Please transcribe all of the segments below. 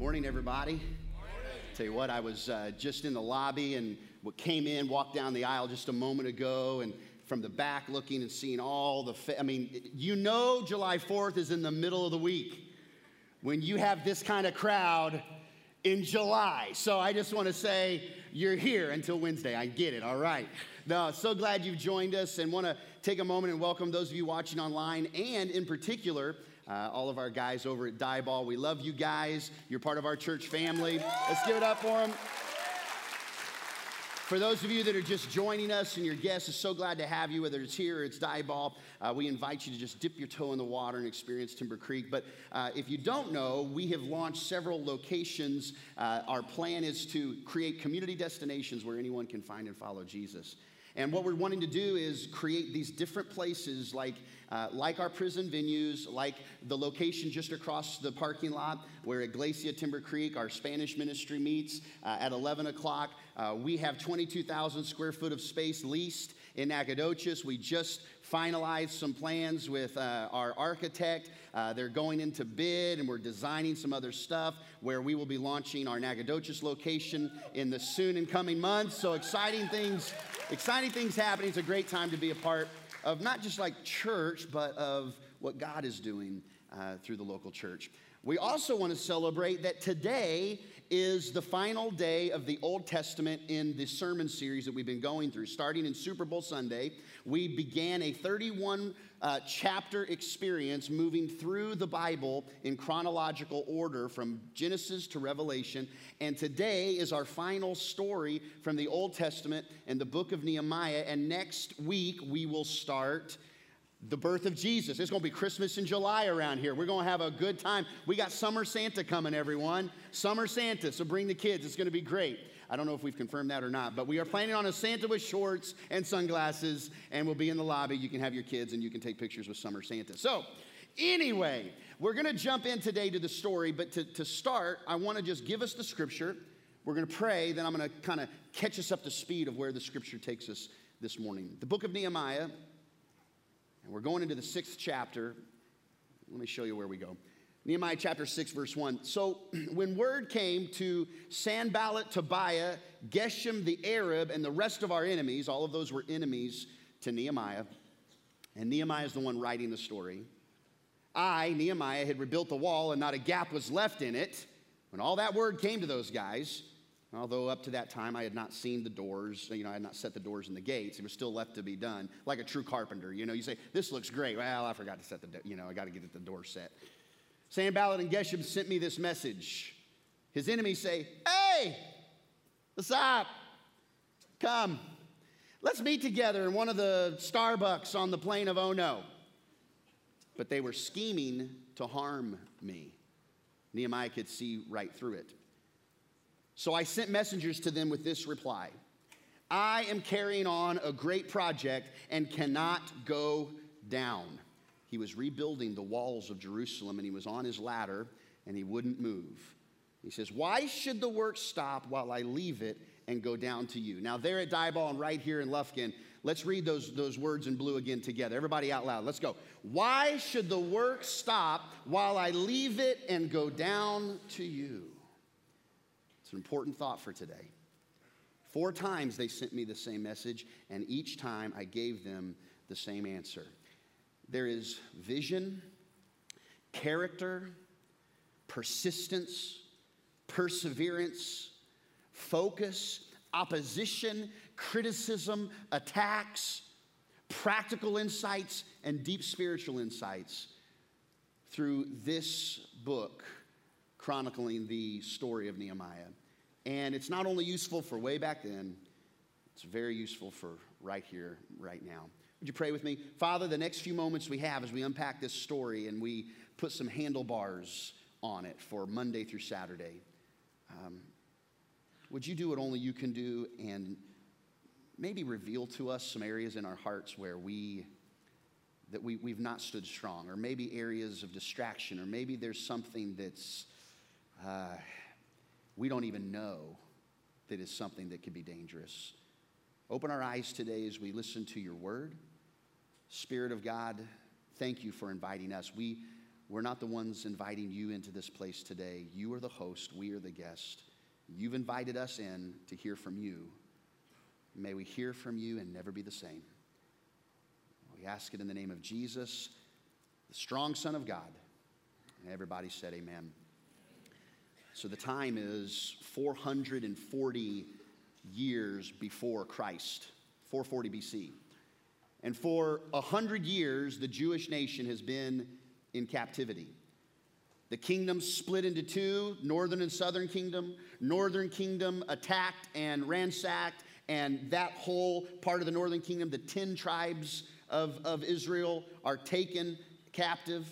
Morning, everybody. Morning. Tell you what, I was uh, just in the lobby and what came in, walked down the aisle just a moment ago, and from the back looking and seeing all the. Fa- I mean, you know, July 4th is in the middle of the week when you have this kind of crowd in July. So I just want to say you're here until Wednesday. I get it. All right. No, so glad you've joined us and want to take a moment and welcome those of you watching online and in particular uh, all of our guys over at Diboll. We love you guys. You're part of our church family. Let's give it up for them. For those of you that are just joining us and your guests, is so glad to have you, whether it's here or it's Diboll. Uh, we invite you to just dip your toe in the water and experience Timber Creek. But uh, if you don't know, we have launched several locations. Uh, our plan is to create community destinations where anyone can find and follow Jesus. And what we're wanting to do is create these different places like, uh, like our prison venues, like the location just across the parking lot where at Iglesia Timber Creek, our Spanish ministry meets uh, at 11 o'clock. Uh, we have 22,000 square foot of space leased in Nacogdoches. We just finalized some plans with uh, our architect. Uh, they're going into bid, and we're designing some other stuff where we will be launching our Nacogdoches location in the soon and coming months. So exciting things exciting things happening. It's a great time to be a part of not just like church, but of what God is doing uh, through the local church. We also want to celebrate that today is the final day of the Old Testament in the sermon series that we've been going through. Starting in Super Bowl Sunday, we began a 31 uh, chapter experience moving through the Bible in chronological order from Genesis to Revelation. And today is our final story from the Old Testament and the book of Nehemiah. And next week, we will start the birth of Jesus. It's going to be Christmas in July around here. We're going to have a good time. We got Summer Santa coming, everyone. Summer Santa, so bring the kids. It's going to be great. I don't know if we've confirmed that or not, but we are planning on a Santa with shorts and sunglasses, and we'll be in the lobby. You can have your kids and you can take pictures with Summer Santa. So, anyway, we're going to jump in today to the story, but to, to start, I want to just give us the scripture. We're going to pray, then I'm going to kind of catch us up to speed of where the scripture takes us this morning. The book of Nehemiah and we're going into the sixth chapter. Let me show you where we go. Nehemiah chapter 6, verse 1. So when word came to Sanballat, Tobiah, Geshem the Arab, and the rest of our enemies, all of those were enemies to Nehemiah, and Nehemiah is the one writing the story. I, Nehemiah, had rebuilt the wall, and not a gap was left in it. When all that word came to those guys, Although up to that time I had not seen the doors, you know, I had not set the doors and the gates. It was still left to be done, like a true carpenter. You know, you say, this looks great. Well, I forgot to set the, you know, I got to get the door set. Sanballat and Geshem sent me this message. His enemies say, hey, what's up? Come. Let's meet together in one of the Starbucks on the plain of Ono. But they were scheming to harm me. Nehemiah could see right through it. So I sent messengers to them with this reply I am carrying on a great project and cannot go down. He was rebuilding the walls of Jerusalem and he was on his ladder and he wouldn't move. He says, Why should the work stop while I leave it and go down to you? Now, there at Diboll and right here in Lufkin, let's read those, those words in blue again together. Everybody out loud. Let's go. Why should the work stop while I leave it and go down to you? It's an important thought for today. Four times they sent me the same message, and each time I gave them the same answer. There is vision, character, persistence, perseverance, focus, opposition, criticism, attacks, practical insights, and deep spiritual insights through this book chronicling the story of Nehemiah. And it's not only useful for way back then, it's very useful for right here, right now. Would you pray with me? Father, the next few moments we have as we unpack this story and we put some handlebars on it for Monday through Saturday, um, would you do what only you can do and maybe reveal to us some areas in our hearts where we that we, we've not stood strong or maybe areas of distraction or maybe there's something that's uh, we don't even know that is something that could be dangerous. Open our eyes today as we listen to your word. Spirit of God, thank you for inviting us. We, we're not the ones inviting you into this place today. You are the host, we are the guest. You've invited us in to hear from you. May we hear from you and never be the same. We ask it in the name of Jesus, the strong Son of God. And everybody said, Amen. So the time is 440 years before Christ, 440 BC. And for a hundred years, the Jewish nation has been in captivity. The kingdom split into two northern and southern kingdom. Northern kingdom attacked and ransacked, and that whole part of the northern kingdom, the 10 tribes of, of Israel, are taken captive.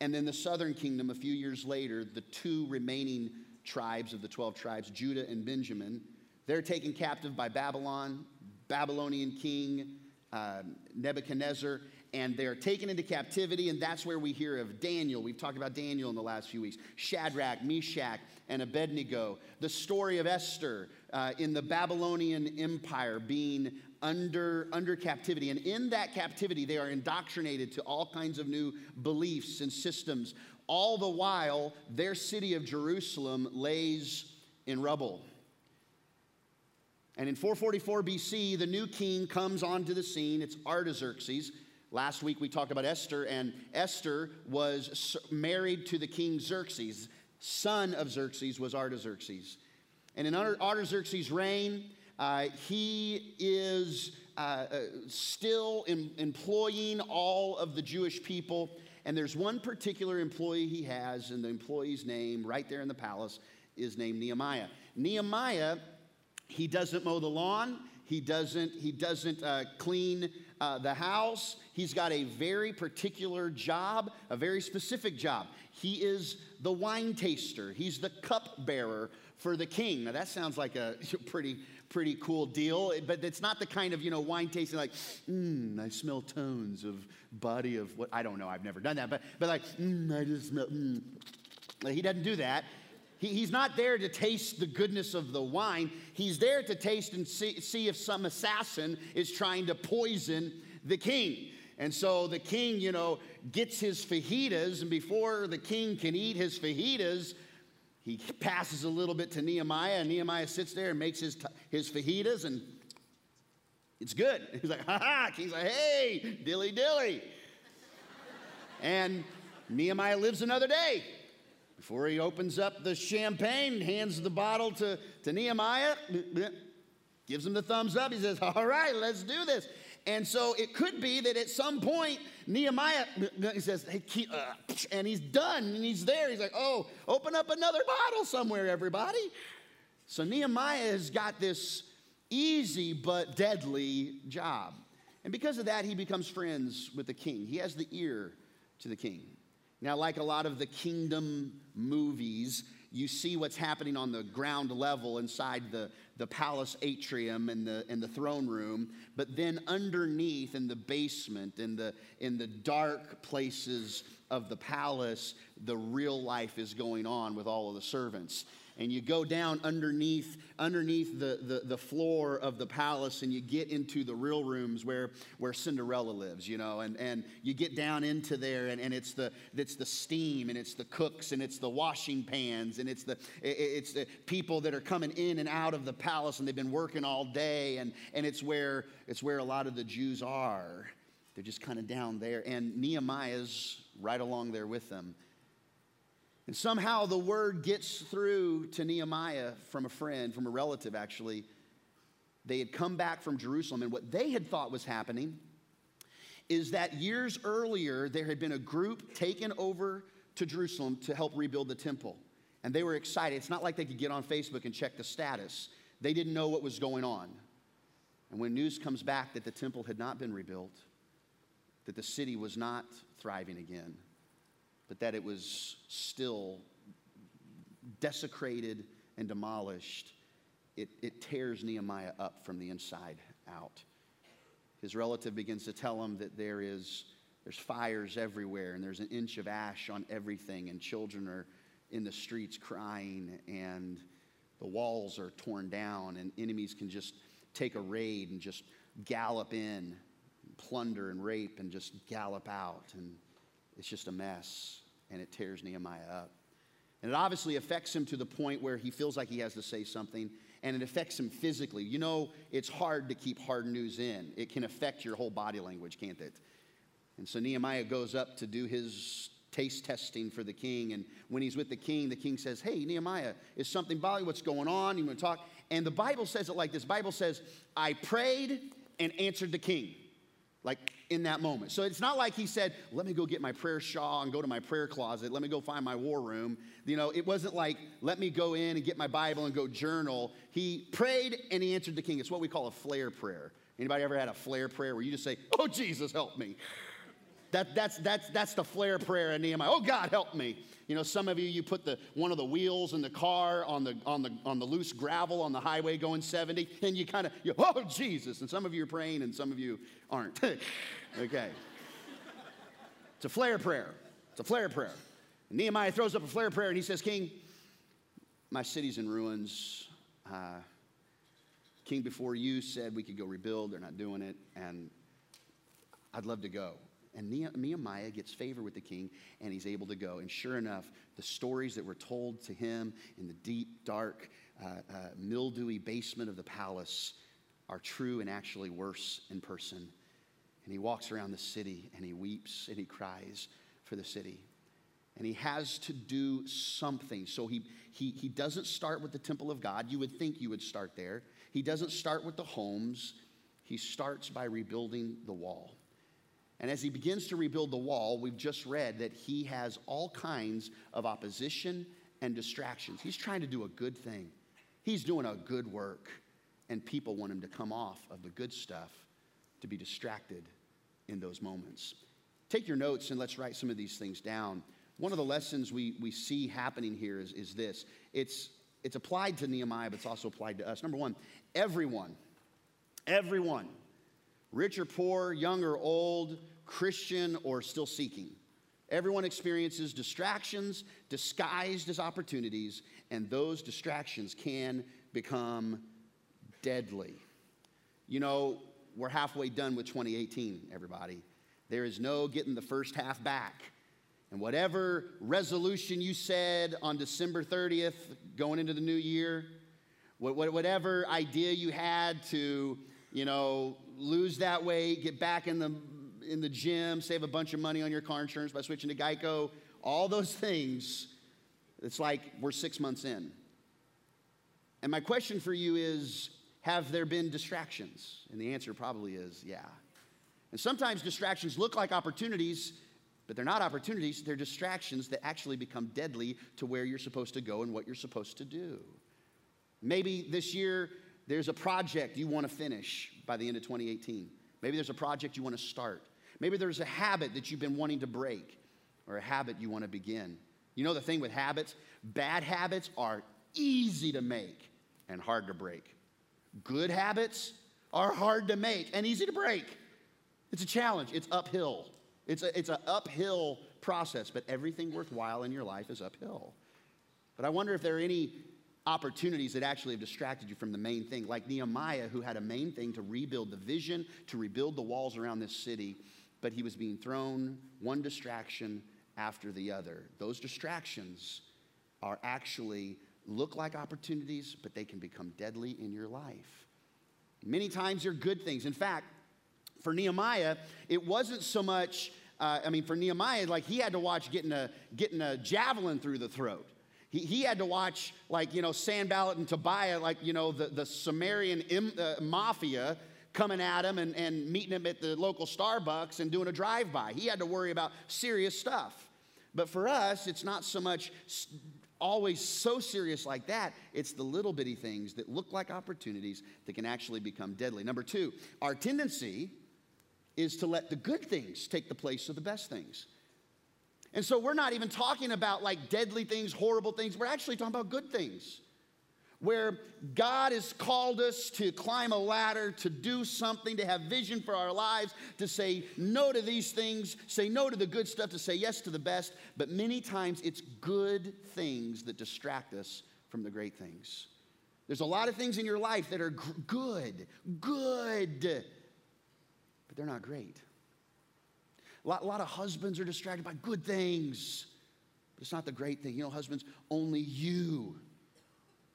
And then the southern kingdom, a few years later, the two remaining tribes of the 12 tribes, Judah and Benjamin, they're taken captive by Babylon, Babylonian king uh, Nebuchadnezzar, and they're taken into captivity, and that's where we hear of Daniel. We've talked about Daniel in the last few weeks. Shadrach, Meshach, and Abednego. The story of Esther uh, in the Babylonian Empire being under, under captivity. And in that captivity, they are indoctrinated to all kinds of new beliefs and systems. All the while, their city of Jerusalem lays in rubble. And in 444 BC, the new king comes onto the scene. It's Artaxerxes. Last week we talked about Esther, and Esther was married to the king Xerxes. Son of Xerxes was Artaxerxes. And in Artaxerxes' reign, uh, he is uh, uh, still em- employing all of the Jewish people. And there's one particular employee he has, and the employee's name right there in the palace is named Nehemiah. Nehemiah, he doesn't mow the lawn, he doesn't, he doesn't uh, clean uh, the house. He's got a very particular job, a very specific job. He is the wine taster, he's the cup bearer for the king. Now, that sounds like a pretty, pretty cool deal, but it's not the kind of, you know, wine tasting like, mmm, I smell tones of body of what, I don't know, I've never done that, but, but like, mmm, I just smell, mmm. He doesn't do that. He, he's not there to taste the goodness of the wine. He's there to taste and see, see if some assassin is trying to poison the king. And so the king, you know, gets his fajitas, and before the king can eat his fajitas, he passes a little bit to Nehemiah, and Nehemiah sits there and makes his, his fajitas, and it's good. He's like, ha ha. He's like, hey, dilly dilly. and Nehemiah lives another day. Before he opens up the champagne, hands the bottle to, to Nehemiah, gives him the thumbs up. He says, All right, let's do this. And so it could be that at some point, Nehemiah, he says, hey, and he's done, and he's there. He's like, oh, open up another bottle somewhere, everybody. So Nehemiah has got this easy but deadly job. And because of that, he becomes friends with the king. He has the ear to the king. Now, like a lot of the kingdom movies, you see what's happening on the ground level inside the, the palace atrium and the, and the throne room, but then underneath in the basement, in the, in the dark places of the palace, the real life is going on with all of the servants and you go down underneath underneath the, the, the, floor of the palace and you get into the real rooms where, where Cinderella lives, you know, and, and you get down into there and, and it's, the, it's the steam and it's the cooks and it's the washing pans and it's the, it's the people that are coming in and out of the palace and they've been working all day and, and it's, where, it's where a lot of the Jews are. They're just kind of down there and Nehemiah's right along there with them. And somehow the word gets through to Nehemiah from a friend, from a relative actually. They had come back from Jerusalem, and what they had thought was happening is that years earlier there had been a group taken over to Jerusalem to help rebuild the temple. And they were excited. It's not like they could get on Facebook and check the status, they didn't know what was going on. And when news comes back that the temple had not been rebuilt, that the city was not thriving again, but that it was still desecrated and demolished, it, it tears Nehemiah up from the inside out. His relative begins to tell him that there is there's fires everywhere and there's an inch of ash on everything and children are in the streets crying and the walls are torn down and enemies can just take a raid and just gallop in plunder and rape and just gallop out and it's just a mess. and it tears Nehemiah up. And it obviously affects him to the point where he feels like he has to say something, and it affects him physically. You know, it's hard to keep hard news in, it can affect your whole body language, can't it? And so Nehemiah goes up to do his taste testing for the king. And when he's with the king, the king says, Hey, Nehemiah, is something bothering What's going on? You want to talk? And the Bible says it like this Bible says, I prayed and answered the king like in that moment. So it's not like he said, let me go get my prayer shawl and go to my prayer closet. Let me go find my war room. You know, it wasn't like, let me go in and get my Bible and go journal. He prayed and he answered the king. It's what we call a flare prayer. Anybody ever had a flare prayer where you just say, oh, Jesus, help me? That, that's, that's, that's the flare prayer in Nehemiah. Oh, God, help me. You know, some of you, you put the, one of the wheels in the car on the, on, the, on the loose gravel on the highway going 70, and you kind of, you, oh, Jesus. And some of you are praying, and some of you aren't. okay. It's a flare prayer. It's a flare prayer. And Nehemiah throws up a flare prayer, and he says, King, my city's in ruins. Uh, King before you said we could go rebuild. They're not doing it. And I'd love to go. And Nehemiah gets favor with the king and he's able to go. And sure enough, the stories that were told to him in the deep, dark, uh, uh, mildewy basement of the palace are true and actually worse in person. And he walks around the city and he weeps and he cries for the city. And he has to do something. So he, he, he doesn't start with the temple of God. You would think you would start there. He doesn't start with the homes. He starts by rebuilding the wall. And as he begins to rebuild the wall, we've just read that he has all kinds of opposition and distractions. He's trying to do a good thing, he's doing a good work, and people want him to come off of the good stuff to be distracted in those moments. Take your notes and let's write some of these things down. One of the lessons we, we see happening here is, is this it's, it's applied to Nehemiah, but it's also applied to us. Number one, everyone, everyone rich or poor, young or old, Christian or still seeking. Everyone experiences distractions disguised as opportunities, and those distractions can become deadly. You know, we're halfway done with 2018, everybody. There is no getting the first half back. And whatever resolution you said on December 30th, going into the new year, whatever idea you had to, you know, lose that weight, get back in the, in the gym, save a bunch of money on your car insurance by switching to Geico, all those things, it's like we're six months in. And my question for you is Have there been distractions? And the answer probably is yeah. And sometimes distractions look like opportunities, but they're not opportunities, they're distractions that actually become deadly to where you're supposed to go and what you're supposed to do. Maybe this year there's a project you want to finish by the end of 2018. Maybe there's a project you want to start. Maybe there's a habit that you've been wanting to break or a habit you want to begin. You know the thing with habits? Bad habits are easy to make and hard to break. Good habits are hard to make and easy to break. It's a challenge, it's uphill. It's, a, it's an uphill process, but everything worthwhile in your life is uphill. But I wonder if there are any opportunities that actually have distracted you from the main thing, like Nehemiah, who had a main thing to rebuild the vision, to rebuild the walls around this city, but he was being thrown one distraction after the other. Those distractions are actually look like opportunities, but they can become deadly in your life. Many times they're good things. In fact, for Nehemiah, it wasn't so much, uh, I mean, for Nehemiah, like he had to watch getting a, getting a javelin through the throat. He, he had to watch, like, you know, Sanballat and Tobiah, like, you know, the, the Sumerian Im, uh, mafia coming at him and, and meeting him at the local Starbucks and doing a drive by. He had to worry about serious stuff. But for us, it's not so much always so serious like that. It's the little bitty things that look like opportunities that can actually become deadly. Number two, our tendency is to let the good things take the place of the best things. And so we're not even talking about like deadly things, horrible things. We're actually talking about good things. Where God has called us to climb a ladder, to do something, to have vision for our lives, to say no to these things, say no to the good stuff, to say yes to the best. But many times it's good things that distract us from the great things. There's a lot of things in your life that are good, good, but they're not great. A lot, a lot of husbands are distracted by good things, But it's not the great thing. You know, husbands, only you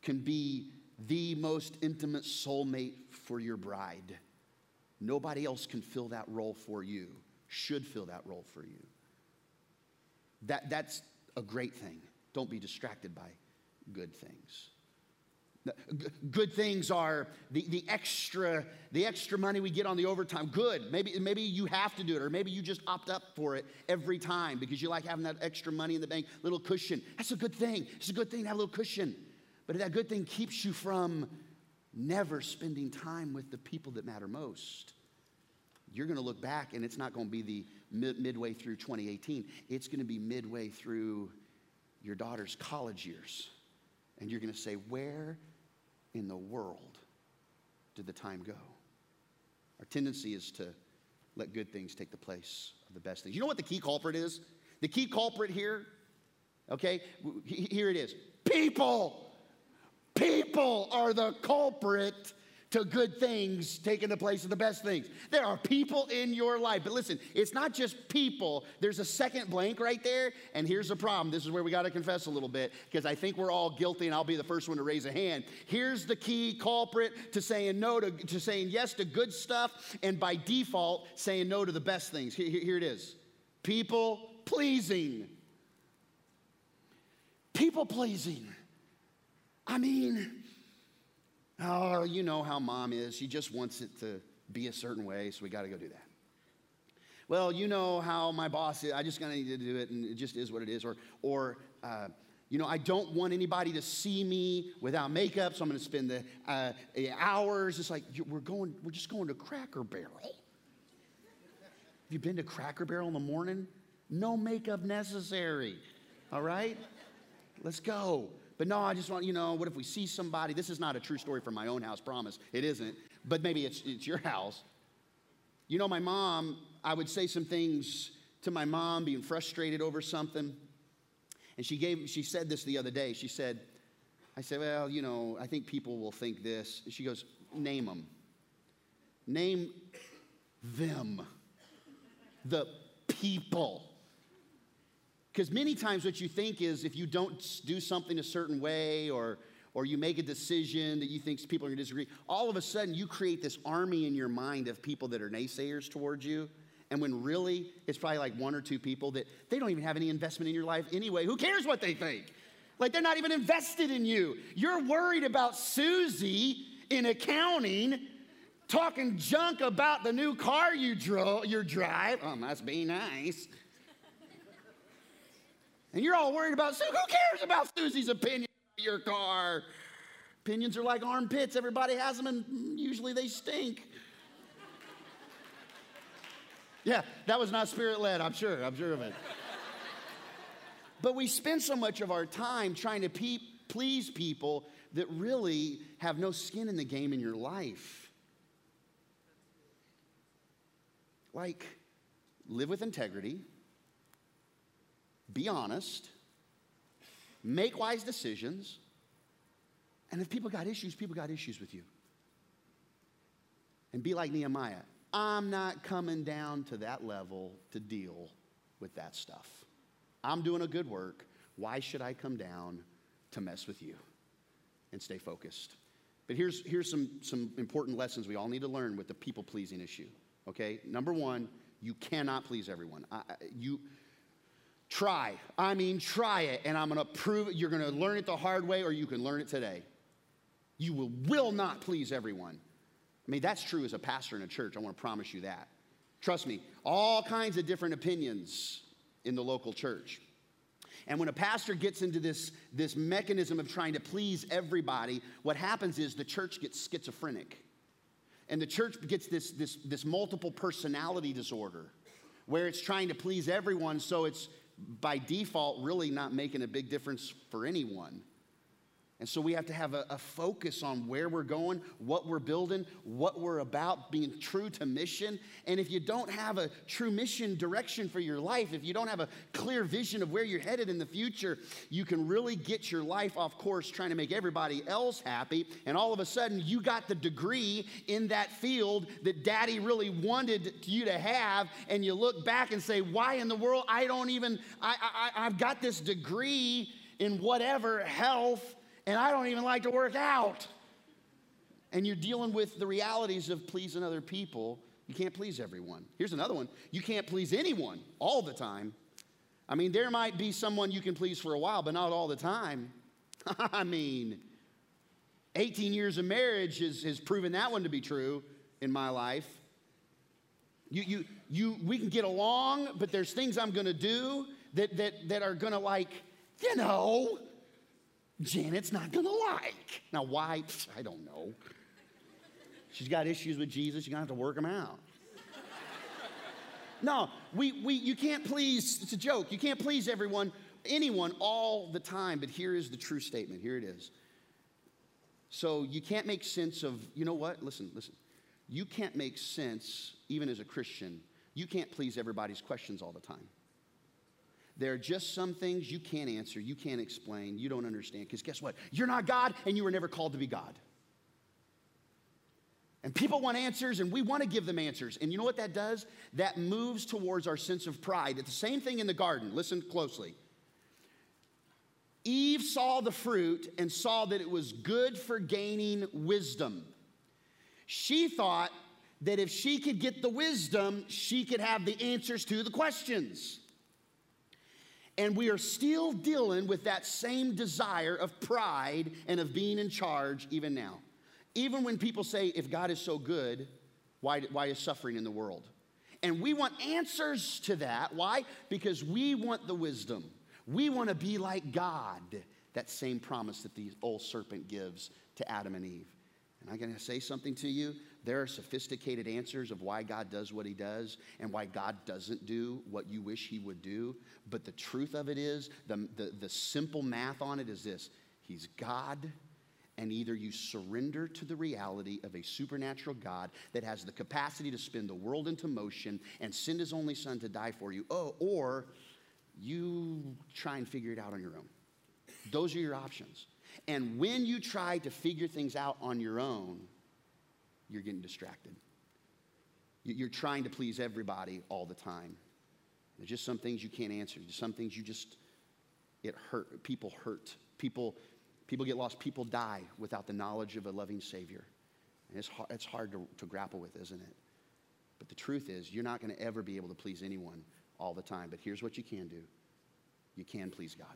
can be the most intimate soulmate for your bride. Nobody else can fill that role for you, should fill that role for you. That, that's a great thing. Don't be distracted by good things. Good things are the, the extra the extra money we get on the overtime. Good. Maybe maybe you have to do it, or maybe you just opt up for it every time because you like having that extra money in the bank, little cushion. That's a good thing. It's a good thing to have a little cushion. But that good thing keeps you from never spending time with the people that matter most. You're going to look back, and it's not going to be the mid- midway through 2018. It's going to be midway through your daughter's college years. And you're going to say, Where in the world did the time go? Our tendency is to let good things take the place of the best things. You know what the key culprit is? The key culprit here, okay, here it is people. People are the culprit to good things taking the place of the best things. There are people in your life. But listen, it's not just people. There's a second blank right there. And here's the problem. This is where we got to confess a little bit because I think we're all guilty, and I'll be the first one to raise a hand. Here's the key culprit to saying no to, to saying yes to good stuff, and by default, saying no to the best things. Here, here it is people pleasing. People pleasing. I mean, Oh, you know how mom is. She just wants it to be a certain way, so we got to go do that. Well, you know how my boss is. I just gotta need to do it, and it just is what it is. Or, or uh, you know, I don't want anybody to see me without makeup, so I'm going to spend the uh, hours. It's like we're going. We're just going to Cracker Barrel. Have you been to Cracker Barrel in the morning? No makeup necessary. All right, let's go. But no, I just want, you know, what if we see somebody? This is not a true story from my own house, promise. It isn't. But maybe it's, it's your house. You know, my mom, I would say some things to my mom being frustrated over something. And she gave, she said this the other day. She said, I said, well, you know, I think people will think this. She goes, name them. Name them. The people. Because many times what you think is if you don't do something a certain way or, or you make a decision that you think people are going to disagree, all of a sudden you create this army in your mind of people that are naysayers towards you. And when really it's probably like one or two people that they don't even have any investment in your life anyway. Who cares what they think? Like they're not even invested in you. You're worried about Susie in accounting talking junk about the new car you drove, you drive. Oh, must be nice. And you're all worried about, Sue. Who cares about Susie's opinion of your car? Opinions are like armpits. Everybody has them, and usually they stink. Yeah, that was not spirit led, I'm sure. I'm sure of it. but we spend so much of our time trying to pe- please people that really have no skin in the game in your life. Like, live with integrity be honest, make wise decisions, and if people got issues, people got issues with you. And be like Nehemiah. I'm not coming down to that level to deal with that stuff. I'm doing a good work. Why should I come down to mess with you? And stay focused. But here's, here's some, some important lessons we all need to learn with the people pleasing issue. Okay? Number one, you cannot please everyone. I, you, Try. I mean, try it, and I'm gonna prove it. You're gonna learn it the hard way, or you can learn it today. You will, will not please everyone. I mean, that's true as a pastor in a church. I wanna promise you that. Trust me, all kinds of different opinions in the local church. And when a pastor gets into this, this mechanism of trying to please everybody, what happens is the church gets schizophrenic. And the church gets this, this, this multiple personality disorder where it's trying to please everyone, so it's by default really not making a big difference for anyone. And so we have to have a, a, focus on where we're going, what we're building, what we're about, being true to mission. And if you don't have a true mission direction for your life, if you don't have a clear vision of where you're headed in the future, you can really get your life off course trying to make everybody else happy. And all of a sudden, you got the degree in that field that daddy really wanted you to have. And you look back and say, Why in the world? I don't even, I, I, I've got this degree in whatever health and I don't even like to work out. And you're dealing with the realities of pleasing other people. You can't please everyone. Here's another one you can't please anyone all the time. I mean, there might be someone you can please for a while, but not all the time. I mean, 18 years of marriage has, has proven that one to be true in my life. You, you, you, we can get along, but there's things I'm gonna do that, that, that are gonna, like, you know, Janet's not gonna like. Now, why? I don't know. She's got issues with Jesus, you're gonna have to work them out. No, we, we, you can't please, it's a joke, you can't please everyone, anyone all the time, but here is the true statement. Here it is. So you can't make sense of, you know what? Listen, listen. You can't make sense, even as a Christian, you can't please everybody's questions all the time. There are just some things you can't answer, you can't explain, you don't understand. Because guess what? You're not God and you were never called to be God. And people want answers, and we want to give them answers. And you know what that does? That moves towards our sense of pride. It's the same thing in the garden. Listen closely. Eve saw the fruit and saw that it was good for gaining wisdom. She thought that if she could get the wisdom, she could have the answers to the questions. And we are still dealing with that same desire of pride and of being in charge even now. Even when people say, if God is so good, why, why is suffering in the world? And we want answers to that. Why? Because we want the wisdom. We want to be like God. That same promise that the old serpent gives to Adam and Eve. And I'm going to say something to you. There are sophisticated answers of why God does what he does and why God doesn't do what you wish he would do. But the truth of it is, the, the, the simple math on it is this He's God, and either you surrender to the reality of a supernatural God that has the capacity to spin the world into motion and send his only son to die for you, oh, or you try and figure it out on your own. Those are your options. And when you try to figure things out on your own, you're getting distracted. You're trying to please everybody all the time. There's just some things you can't answer. There's some things you just, it hurt. People hurt. People, people get lost. People die without the knowledge of a loving Savior. And it's hard, it's hard to, to grapple with, isn't it? But the truth is, you're not going to ever be able to please anyone all the time. But here's what you can do you can please God.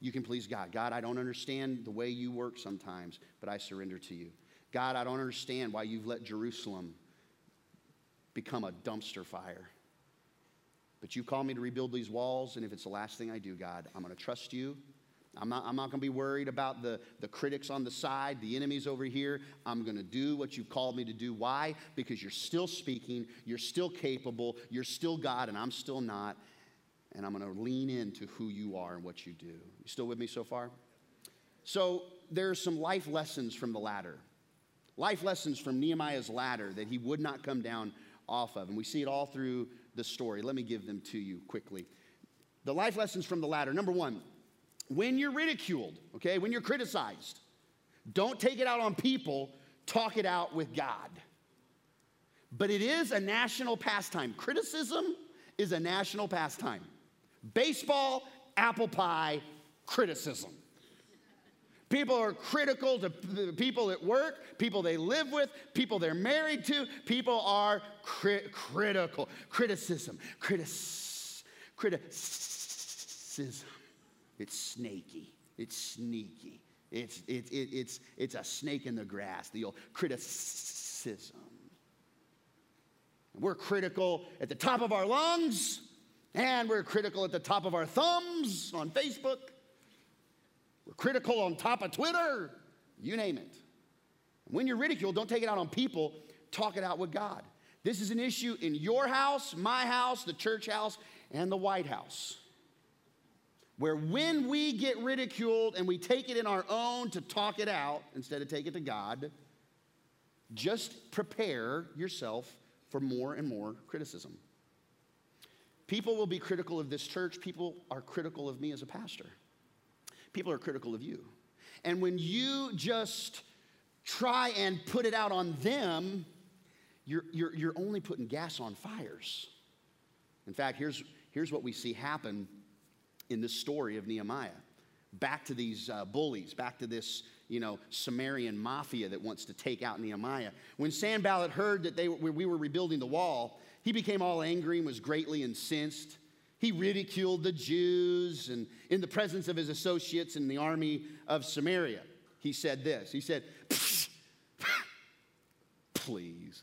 You can please God. God, I don't understand the way you work sometimes, but I surrender to you. God, I don't understand why you've let Jerusalem become a dumpster fire. But you call me to rebuild these walls, and if it's the last thing I do, God, I'm going to trust you. I'm not, I'm not going to be worried about the, the critics on the side, the enemies over here. I'm going to do what you've called me to do. Why? Because you're still speaking, you're still capable, you're still God, and I'm still not. And I'm going to lean into who you are and what you do. You still with me so far? So, there are some life lessons from the ladder. Life lessons from Nehemiah's ladder that he would not come down off of. And we see it all through the story. Let me give them to you quickly. The life lessons from the ladder. Number one, when you're ridiculed, okay, when you're criticized, don't take it out on people, talk it out with God. But it is a national pastime. Criticism is a national pastime. Baseball, apple pie, criticism. People are critical to the people at work, people they live with, people they're married to. People are cri- critical. Criticism, criticism. It's snaky. It's sneaky. It's, it, it, it's, it's a snake in the grass, the old criticism. We're critical at the top of our lungs, and we're critical at the top of our thumbs on Facebook. We're critical on top of Twitter, you name it. When you're ridiculed, don't take it out on people, talk it out with God. This is an issue in your house, my house, the church house, and the White House. where when we get ridiculed and we take it in our own to talk it out instead of take it to God, just prepare yourself for more and more criticism. People will be critical of this church. People are critical of me as a pastor. People are critical of you. And when you just try and put it out on them, you're, you're, you're only putting gas on fires. In fact, here's, here's what we see happen in this story of Nehemiah. Back to these uh, bullies, back to this, you know, Sumerian mafia that wants to take out Nehemiah. When Sanballat heard that they, we were rebuilding the wall, he became all angry and was greatly incensed. He ridiculed the Jews and in the presence of his associates in the army of Samaria. He said this. He said, Please,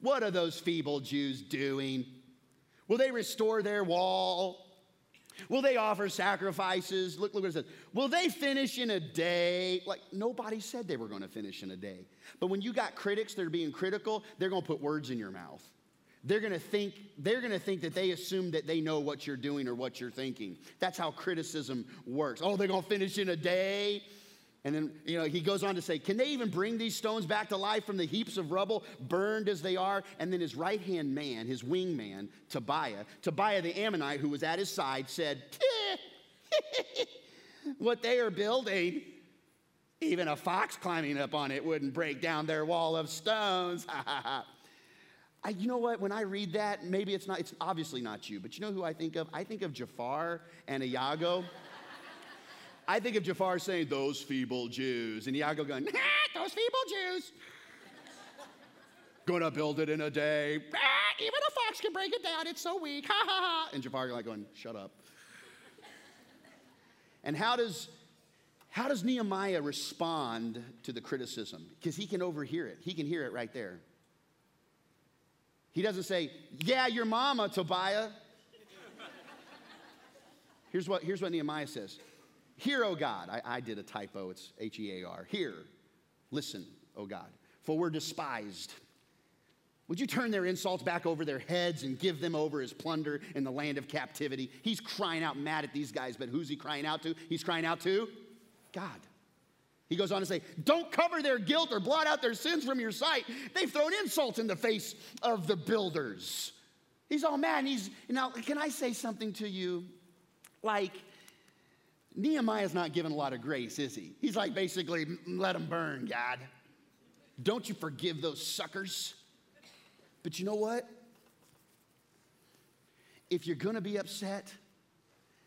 what are those feeble Jews doing? Will they restore their wall? Will they offer sacrifices? Look, look what it says. Will they finish in a day? Like, nobody said they were going to finish in a day. But when you got critics that are being critical, they're going to put words in your mouth. They're going to think they're going to think that they assume that they know what you're doing or what you're thinking. That's how criticism works. Oh, they're going to finish in a day. And then, you know, he goes on to say, Can they even bring these stones back to life from the heaps of rubble, burned as they are? And then his right hand man, his wingman, Tobiah, Tobiah the Ammonite, who was at his side, said, What they are building, even a fox climbing up on it wouldn't break down their wall of stones. I, you know what? When I read that, maybe it's not, it's obviously not you, but you know who I think of? I think of Jafar and Iago. I think of Jafar saying, those feeble Jews, and Iago going, ah, those feeble Jews. Gonna build it in a day. Ah, even a fox can break it down. It's so weak. Ha ha ha. And Jafar like going, shut up. and how does how does Nehemiah respond to the criticism? Because he can overhear it. He can hear it right there. He doesn't say, Yeah, your mama, Tobiah. here's, what, here's what Nehemiah says Hear, O God. I, I did a typo, it's H E A R. Hear, listen, O God, for we're despised. Would you turn their insults back over their heads and give them over as plunder in the land of captivity? He's crying out mad at these guys, but who's he crying out to? He's crying out to God. He goes on to say, Don't cover their guilt or blot out their sins from your sight. They've thrown insults in the face of the builders. He's all mad. He's, now, can I say something to you? Like, Nehemiah's not given a lot of grace, is he? He's like, basically, let them burn, God. Don't you forgive those suckers? But you know what? If you're gonna be upset,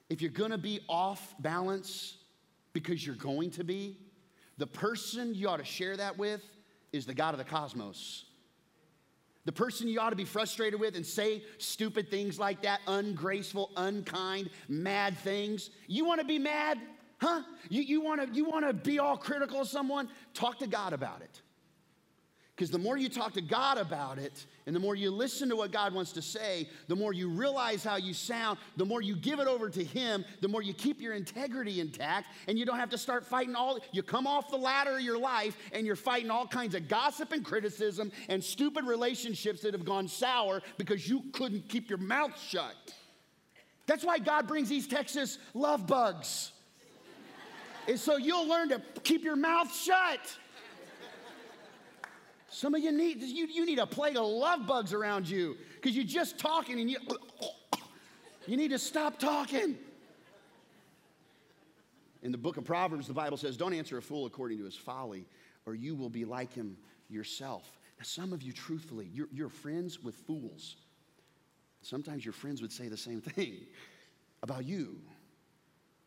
if you're gonna be off balance, because you're going to be, the person you ought to share that with is the God of the cosmos. The person you ought to be frustrated with and say stupid things like that, ungraceful, unkind, mad things. You want to be mad? Huh? You, you want to you want to be all critical of someone? Talk to God about it. Because the more you talk to God about it, and the more you listen to what God wants to say, the more you realize how you sound, the more you give it over to Him, the more you keep your integrity intact, and you don't have to start fighting all. You come off the ladder of your life, and you're fighting all kinds of gossip and criticism and stupid relationships that have gone sour because you couldn't keep your mouth shut. That's why God brings these Texas love bugs. is so you'll learn to keep your mouth shut. Some of you need, you, you need a plague of love bugs around you because you're just talking and you, you need to stop talking. In the book of Proverbs, the Bible says, Don't answer a fool according to his folly, or you will be like him yourself. Now, some of you, truthfully, you're, you're friends with fools. Sometimes your friends would say the same thing about you.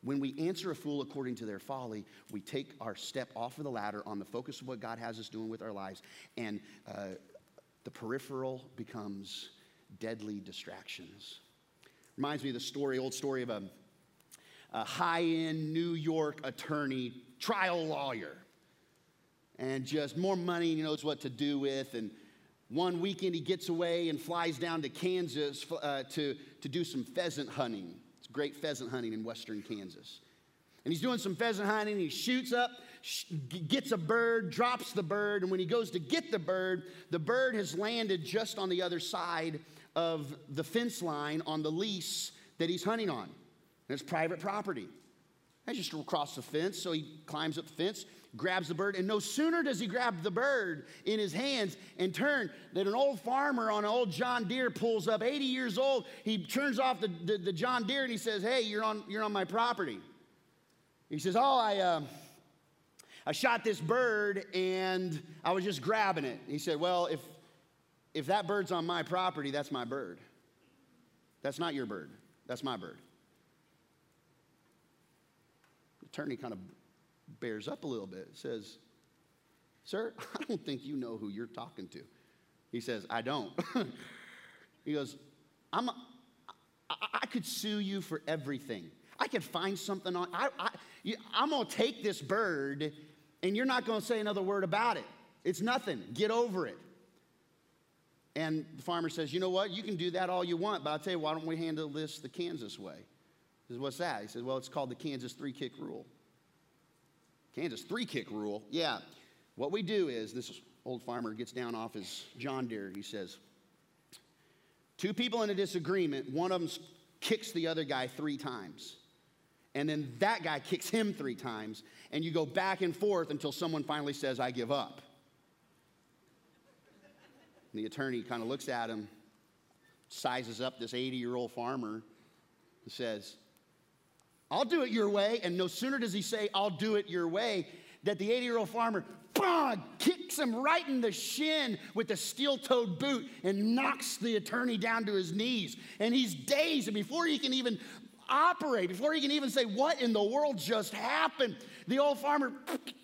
When we answer a fool according to their folly, we take our step off of the ladder on the focus of what God has us doing with our lives, and uh, the peripheral becomes deadly distractions. Reminds me of the story, old story of a, a high end New York attorney, trial lawyer, and just more money he knows what to do with. And one weekend he gets away and flies down to Kansas uh, to, to do some pheasant hunting great pheasant hunting in western Kansas. And he's doing some pheasant hunting. He shoots up, gets a bird, drops the bird, and when he goes to get the bird, the bird has landed just on the other side of the fence line on the lease that he's hunting on. And it's private property. I just across the fence, so he climbs up the fence, grabs the bird, and no sooner does he grab the bird in his hands and turn that an old farmer on an old John Deere pulls up, 80 years old. He turns off the, the, the John Deere and he says, Hey, you're on, you're on my property. He says, Oh, I, uh, I shot this bird and I was just grabbing it. He said, Well, if, if that bird's on my property, that's my bird. That's not your bird, that's my bird. The attorney kind of bears up a little bit, says, Sir, I don't think you know who you're talking to. He says, I don't. he goes, I'm, a, I, I could sue you for everything. I could find something on, I, I, I'm gonna take this bird and you're not gonna say another word about it. It's nothing. Get over it. And the farmer says, You know what? You can do that all you want, but I'll tell you, why don't we handle this the Kansas way? He says, What's that? He says, Well, it's called the Kansas three kick rule. Kansas three kick rule. Yeah. What we do is this old farmer gets down off his John Deere. He says, Two people in a disagreement, one of them kicks the other guy three times. And then that guy kicks him three times. And you go back and forth until someone finally says, I give up. And the attorney kind of looks at him, sizes up this 80 year old farmer, and says, I'll do it your way. And no sooner does he say, I'll do it your way, that the 80 year old farmer bah, kicks him right in the shin with a steel toed boot and knocks the attorney down to his knees. And he's dazed. And before he can even operate, before he can even say, What in the world just happened? The old farmer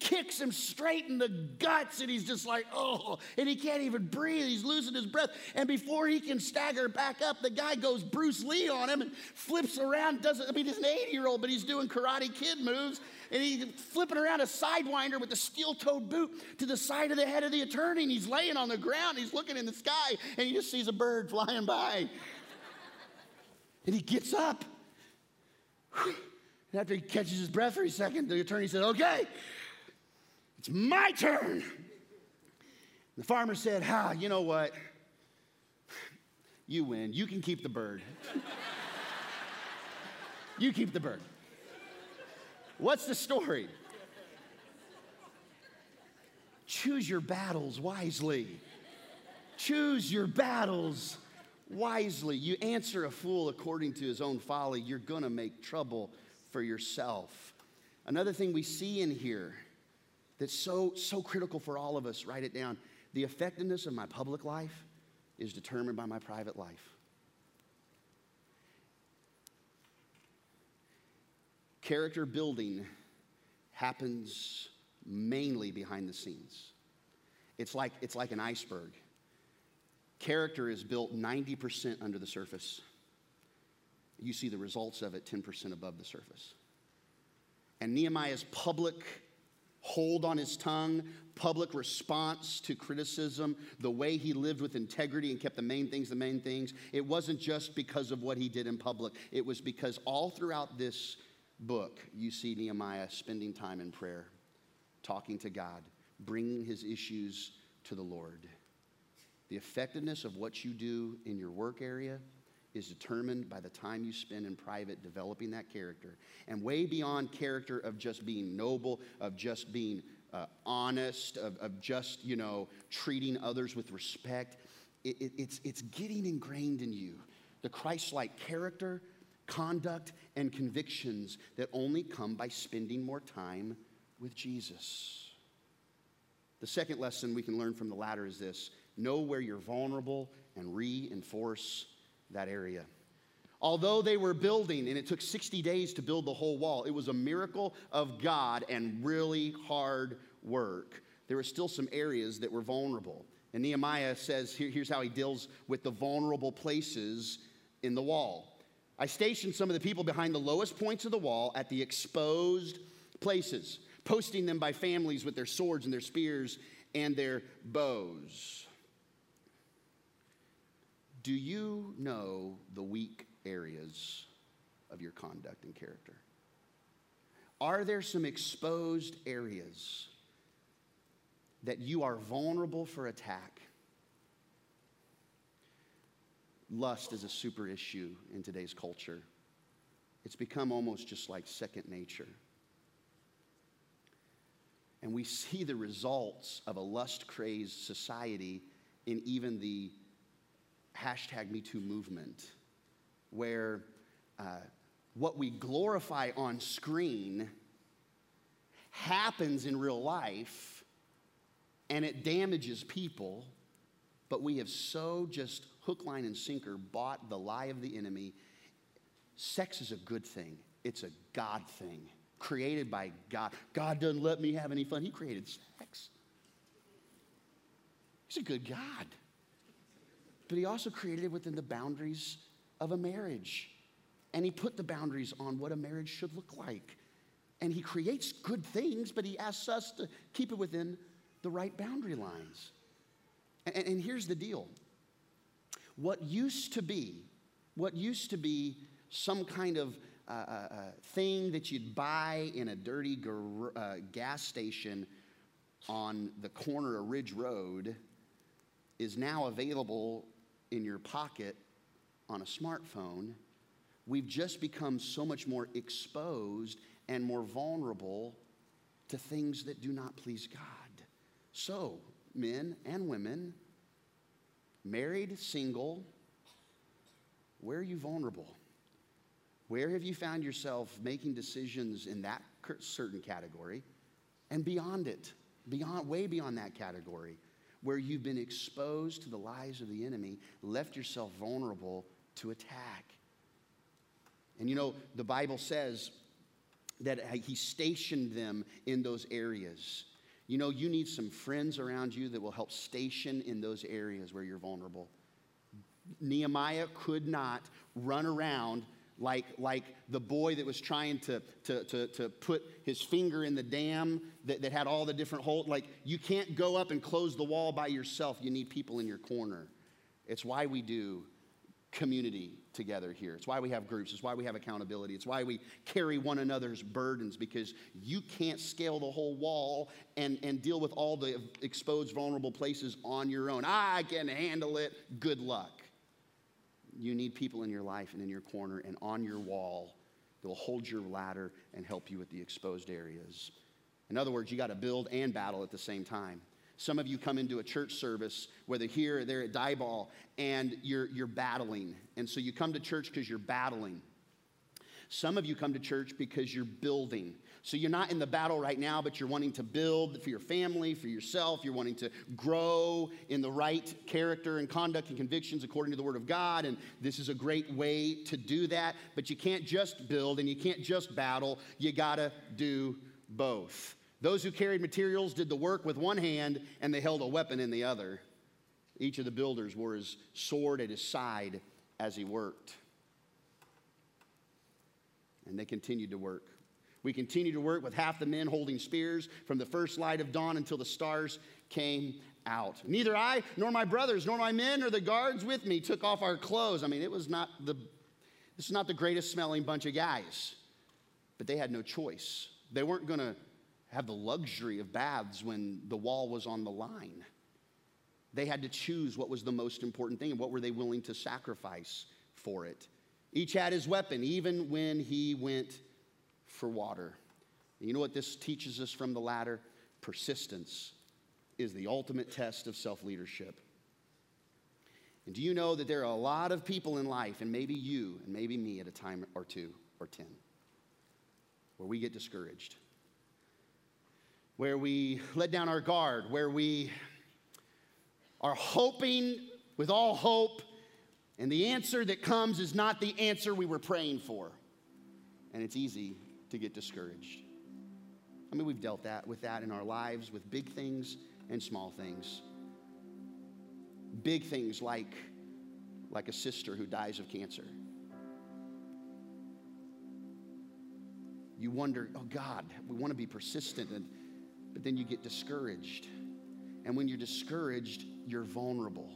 kicks him straight in the guts, and he's just like, Oh, and he can't even breathe. He's losing his breath. And before he can stagger back up, the guy goes Bruce Lee on him and flips around. Does I mean, he's an 80 year old, but he's doing karate kid moves, and he's flipping around a sidewinder with a steel toed boot to the side of the head of the attorney, and he's laying on the ground. He's looking in the sky, and he just sees a bird flying by. And he gets up and after he catches his breath for a second, the attorney said, Okay, it's my turn. The farmer said, Ha, you know what? You win. You can keep the bird. you keep the bird. What's the story? Choose your battles wisely. Choose your battles wisely. You answer a fool according to his own folly, you're to make trouble for yourself. Another thing we see in here that's so, so critical for all of us, write it down. The effectiveness of my public life is determined by my private life. Character building happens mainly behind the scenes. It's like, it's like an iceberg. Character is built 90% under the surface. You see the results of it 10% above the surface. And Nehemiah's public hold on his tongue, public response to criticism, the way he lived with integrity and kept the main things the main things, it wasn't just because of what he did in public. It was because all throughout this book, you see Nehemiah spending time in prayer, talking to God, bringing his issues to the Lord. The effectiveness of what you do in your work area is determined by the time you spend in private developing that character. And way beyond character of just being noble, of just being uh, honest, of, of just, you know, treating others with respect, it, it, it's, it's getting ingrained in you. The Christ like character, conduct, and convictions that only come by spending more time with Jesus. The second lesson we can learn from the ladder is this know where you're vulnerable, and reinforce that area. Although they were building, and it took 60 days to build the whole wall, it was a miracle of God and really hard work. There were still some areas that were vulnerable. And Nehemiah says here, here's how he deals with the vulnerable places in the wall. I stationed some of the people behind the lowest points of the wall at the exposed places, posting them by families with their swords and their spears and their bows. Do you know the weak areas of your conduct and character? Are there some exposed areas that you are vulnerable for attack? Lust is a super issue in today's culture. It's become almost just like second nature. And we see the results of a lust crazed society in even the hashtag MeToo movement, where uh, what we glorify on screen happens in real life and it damages people, but we have so just hook, line, and sinker bought the lie of the enemy. Sex is a good thing, it's a God thing, created by God. God doesn't let me have any fun, He created sex. He's a good God. But He also created it within the boundaries of a marriage. And He put the boundaries on what a marriage should look like. And He creates good things, but He asks us to keep it within the right boundary lines. And, and here's the deal what used to be, what used to be some kind of uh, uh, uh thing that you'd buy in a dirty gar- uh, gas station on the corner of Ridge Road is now available in your pocket on a smartphone. We've just become so much more exposed and more vulnerable to things that do not please God. So, men and women, married, single, where are you vulnerable? Where have you found yourself making decisions in that certain category and beyond it, beyond, way beyond that category, where you've been exposed to the lies of the enemy, left yourself vulnerable to attack? And you know, the Bible says that he stationed them in those areas. You know, you need some friends around you that will help station in those areas where you're vulnerable. Nehemiah could not run around like, like the boy that was trying to, to, to, to put his finger in the dam that, that had all the different holes. Like, you can't go up and close the wall by yourself. You need people in your corner. It's why we do community together here. It's why we have groups. It's why we have accountability. It's why we carry one another's burdens because you can't scale the whole wall and, and deal with all the exposed, vulnerable places on your own. I can handle it. Good luck. You need people in your life and in your corner and on your wall that will hold your ladder and help you with the exposed areas. In other words, you got to build and battle at the same time. Some of you come into a church service, whether here or there at Diboll, and you're, you're battling. And so you come to church because you're battling. Some of you come to church because you're building. So you're not in the battle right now, but you're wanting to build for your family, for yourself. You're wanting to grow in the right character and conduct and convictions according to the Word of God. And this is a great way to do that. But you can't just build and you can't just battle. You got to do both. Those who carried materials did the work with one hand and they held a weapon in the other. Each of the builders wore his sword at his side as he worked. And they continued to work. We continued to work with half the men holding spears from the first light of dawn until the stars came out. Neither I, nor my brothers, nor my men, nor the guards with me took off our clothes. I mean, it was not the, this is not the greatest smelling bunch of guys, but they had no choice. They weren't going to have the luxury of baths when the wall was on the line. They had to choose what was the most important thing and what were they willing to sacrifice for it. Each had his weapon, even when he went for water. And you know what this teaches us from the ladder? Persistence is the ultimate test of self leadership. And do you know that there are a lot of people in life, and maybe you, and maybe me at a time or two or ten, where we get discouraged? Where we let down our guard, where we are hoping with all hope, and the answer that comes is not the answer we were praying for. And it's easy to get discouraged. I mean, we've dealt that with that in our lives, with big things and small things. Big things like, like a sister who dies of cancer. You wonder, oh God, we want to be persistent and but then you get discouraged. And when you're discouraged, you're vulnerable.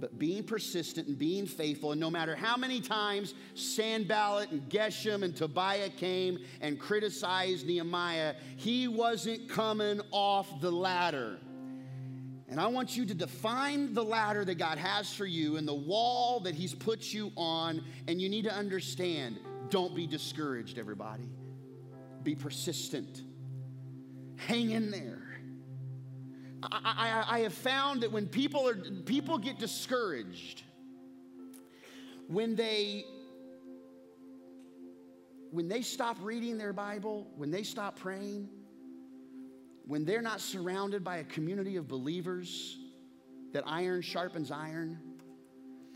But being persistent and being faithful, and no matter how many times Sanballat and Geshem and Tobiah came and criticized Nehemiah, he wasn't coming off the ladder. And I want you to define the ladder that God has for you and the wall that He's put you on. And you need to understand Don't be discouraged, everybody. Be persistent. Hang in there. I, I, I have found that when people are people get discouraged, when they when they stop reading their Bible, when they stop praying, when they're not surrounded by a community of believers that iron sharpens iron,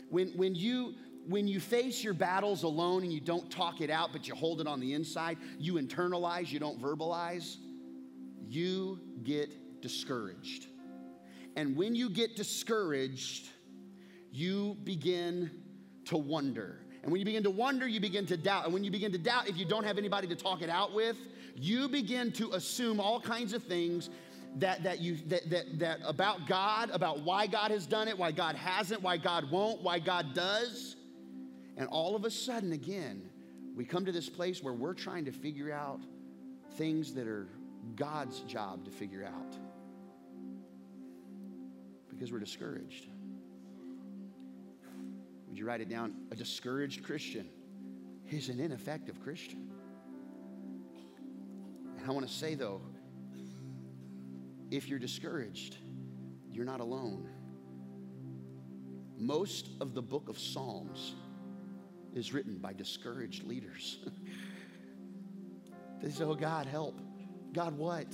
when, when, you, when you face your battles alone and you don't talk it out, but you hold it on the inside, you internalize, you don't verbalize, you get discouraged. And when you get discouraged, you begin to wonder. And when you begin to wonder, you begin to doubt. And when you begin to doubt, if you don't have anybody to talk it out with, you begin to assume all kinds of things that, that you that, that, that about God, about why God has done it, why God hasn't, why God won't, why God does. And all of a sudden, again, we come to this place where we're trying to figure out things that are God's job to figure out because we're discouraged. Would you write it down? A discouraged Christian is an ineffective Christian. And I want to say, though, if you're discouraged, you're not alone. Most of the book of Psalms is written by discouraged leaders. they say, Oh, God, help. God, what?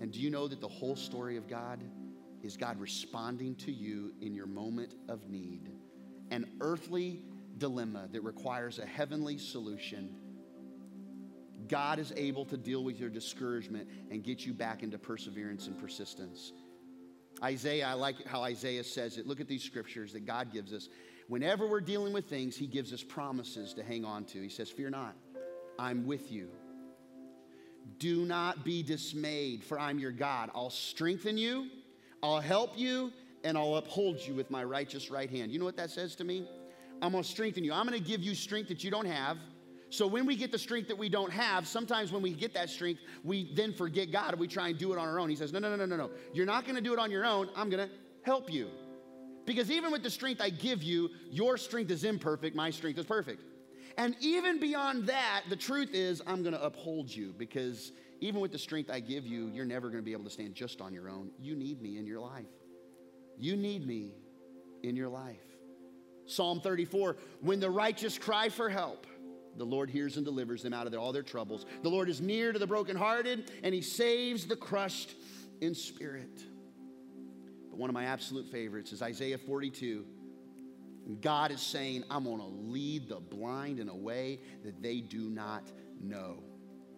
And do you know that the whole story of God is God responding to you in your moment of need? An earthly dilemma that requires a heavenly solution. God is able to deal with your discouragement and get you back into perseverance and persistence. Isaiah, I like how Isaiah says it. Look at these scriptures that God gives us. Whenever we're dealing with things, He gives us promises to hang on to. He says, Fear not, I'm with you. Do not be dismayed, for I'm your God. I'll strengthen you, I'll help you, and I'll uphold you with my righteous right hand. You know what that says to me? I'm gonna strengthen you. I'm gonna give you strength that you don't have. So when we get the strength that we don't have, sometimes when we get that strength, we then forget God and we try and do it on our own. He says, No, no, no, no, no, no. You're not gonna do it on your own. I'm gonna help you. Because even with the strength I give you, your strength is imperfect, my strength is perfect. And even beyond that, the truth is, I'm gonna uphold you because even with the strength I give you, you're never gonna be able to stand just on your own. You need me in your life. You need me in your life. Psalm 34 When the righteous cry for help, the Lord hears and delivers them out of all their troubles. The Lord is near to the brokenhearted, and he saves the crushed in spirit. But one of my absolute favorites is Isaiah 42. God is saying, I'm going to lead the blind in a way that they do not know.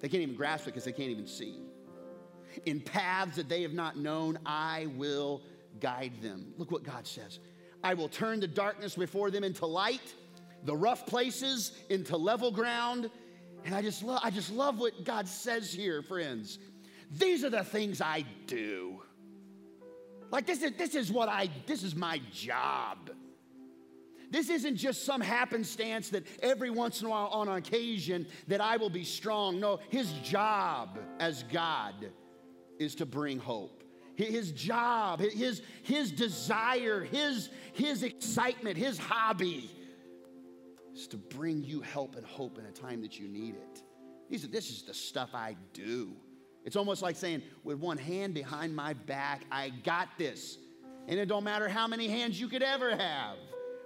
They can't even grasp it because they can't even see. In paths that they have not known, I will guide them. Look what God says I will turn the darkness before them into light, the rough places into level ground. And I just love, I just love what God says here, friends. These are the things I do. Like this is this is what I this is my job. This isn't just some happenstance that every once in a while on occasion that I will be strong. No, his job as God is to bring hope his job, his, his desire, his, his excitement, his hobby is to bring you help and hope in a time that you need it. These are, this is the stuff I do. It's almost like saying, with one hand behind my back, I got this. And it don't matter how many hands you could ever have.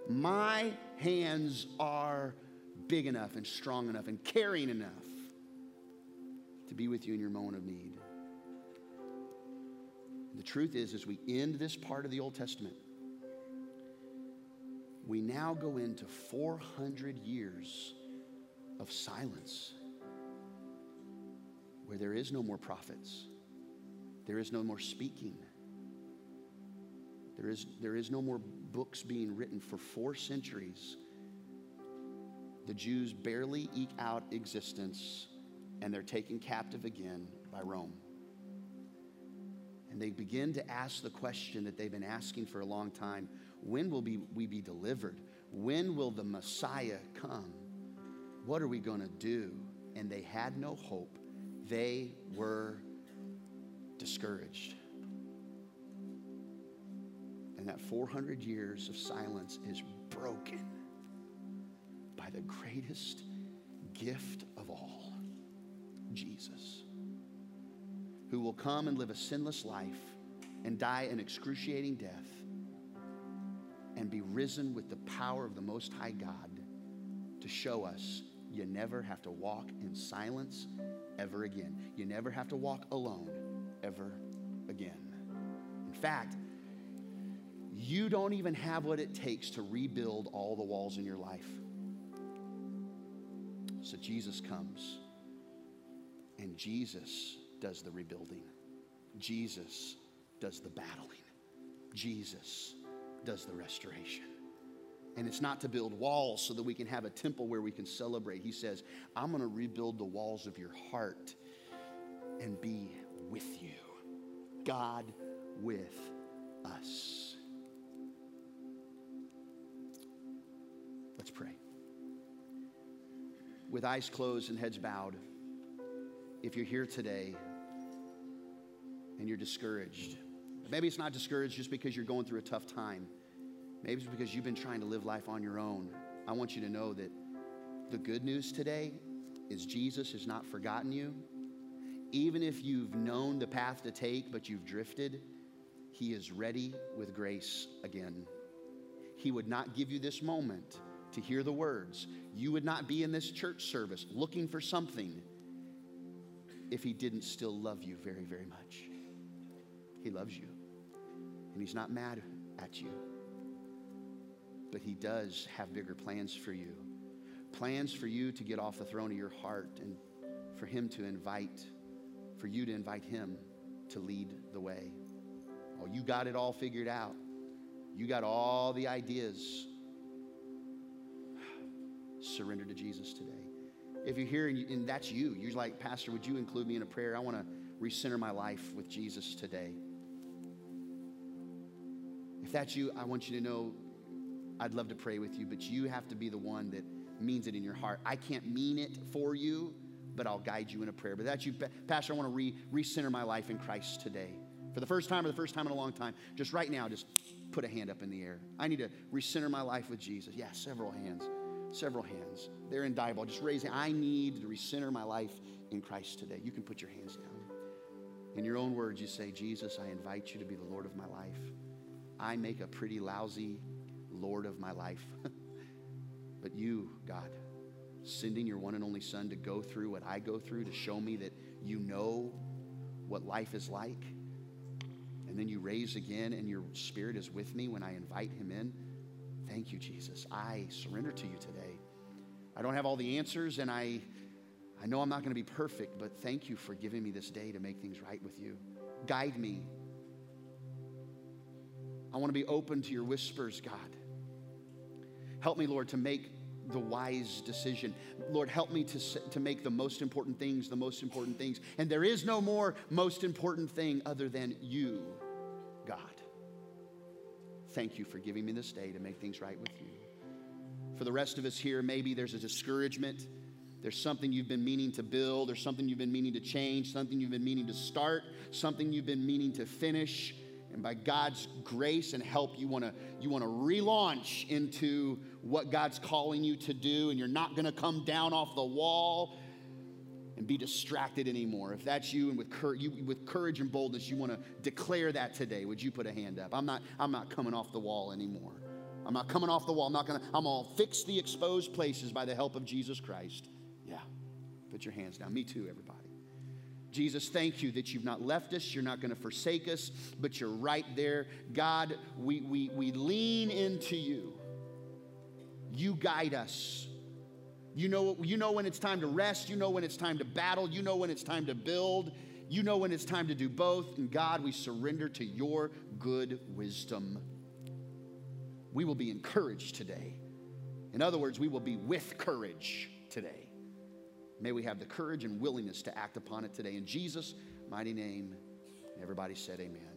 My hands are big enough and strong enough and caring enough to be with you in your moment of need. The truth is, as we end this part of the Old Testament, we now go into 400 years of silence where there is no more prophets, there is no more speaking, there is, there is no more books being written for four centuries. The Jews barely eke out existence and they're taken captive again by Rome. And they begin to ask the question that they've been asking for a long time when will be, we be delivered? When will the Messiah come? What are we going to do? And they had no hope. They were discouraged. And that 400 years of silence is broken by the greatest gift of all, Jesus, who will come and live a sinless life and die an excruciating death and be risen with the power of the Most High God to show us you never have to walk in silence ever again. You never have to walk alone ever again. In fact, you don't even have what it takes to rebuild all the walls in your life. So Jesus comes and Jesus does the rebuilding. Jesus does the battling. Jesus does the restoration. And it's not to build walls so that we can have a temple where we can celebrate. He says, I'm going to rebuild the walls of your heart and be with you. God with us. Let's pray. With eyes closed and heads bowed, if you're here today and you're discouraged, maybe it's not discouraged just because you're going through a tough time. Maybe it's because you've been trying to live life on your own. I want you to know that the good news today is Jesus has not forgotten you. Even if you've known the path to take, but you've drifted, He is ready with grace again. He would not give you this moment to hear the words. You would not be in this church service looking for something if He didn't still love you very, very much. He loves you, and He's not mad at you but He does have bigger plans for you. Plans for you to get off the throne of your heart and for Him to invite, for you to invite Him to lead the way. Oh, you got it all figured out. You got all the ideas. Surrender to Jesus today. If you're here and, you, and that's you, you're like, Pastor, would you include me in a prayer? I want to recenter my life with Jesus today. If that's you, I want you to know I'd love to pray with you, but you have to be the one that means it in your heart. I can't mean it for you, but I'll guide you in a prayer. But that's you, Pastor. I want to re- recenter my life in Christ today. For the first time or the first time in a long time, just right now, just put a hand up in the air. I need to recenter my life with Jesus. Yeah, several hands. Several hands. They're in Diboll. Just raise it. I need to recenter my life in Christ today. You can put your hands down. In your own words, you say, Jesus, I invite you to be the Lord of my life. I make a pretty lousy Lord of my life. but you, God, sending your one and only Son to go through what I go through to show me that you know what life is like. And then you raise again, and your Spirit is with me when I invite Him in. Thank you, Jesus. I surrender to you today. I don't have all the answers, and I, I know I'm not going to be perfect, but thank you for giving me this day to make things right with you. Guide me. I want to be open to your whispers, God. Help me, Lord, to make the wise decision. Lord, help me to, to make the most important things the most important things. And there is no more most important thing other than you. Thank you for giving me this day to make things right with you. For the rest of us here, maybe there's a discouragement. There's something you've been meaning to build, or something you've been meaning to change, something you've been meaning to start, something you've been meaning to finish. And by God's grace and help, you want to you want to relaunch into what God's calling you to do, and you're not going to come down off the wall and be distracted anymore. If that's you, and with, cur- you, with courage and boldness, you want to declare that today, would you put a hand up? I'm not I'm not coming off the wall anymore. I'm not coming off the wall. I'm not gonna. I'm gonna fix the exposed places by the help of Jesus Christ. Yeah, put your hands down. Me too, everybody. Jesus, thank you that you've not left us, you're not going to forsake us, but you're right there. God, we, we, we lean into you. You guide us. You know, you know when it's time to rest, you know when it's time to battle, you know when it's time to build, you know when it's time to do both. And God, we surrender to your good wisdom. We will be encouraged today. In other words, we will be with courage today. May we have the courage and willingness to act upon it today. In Jesus' mighty name, everybody said amen.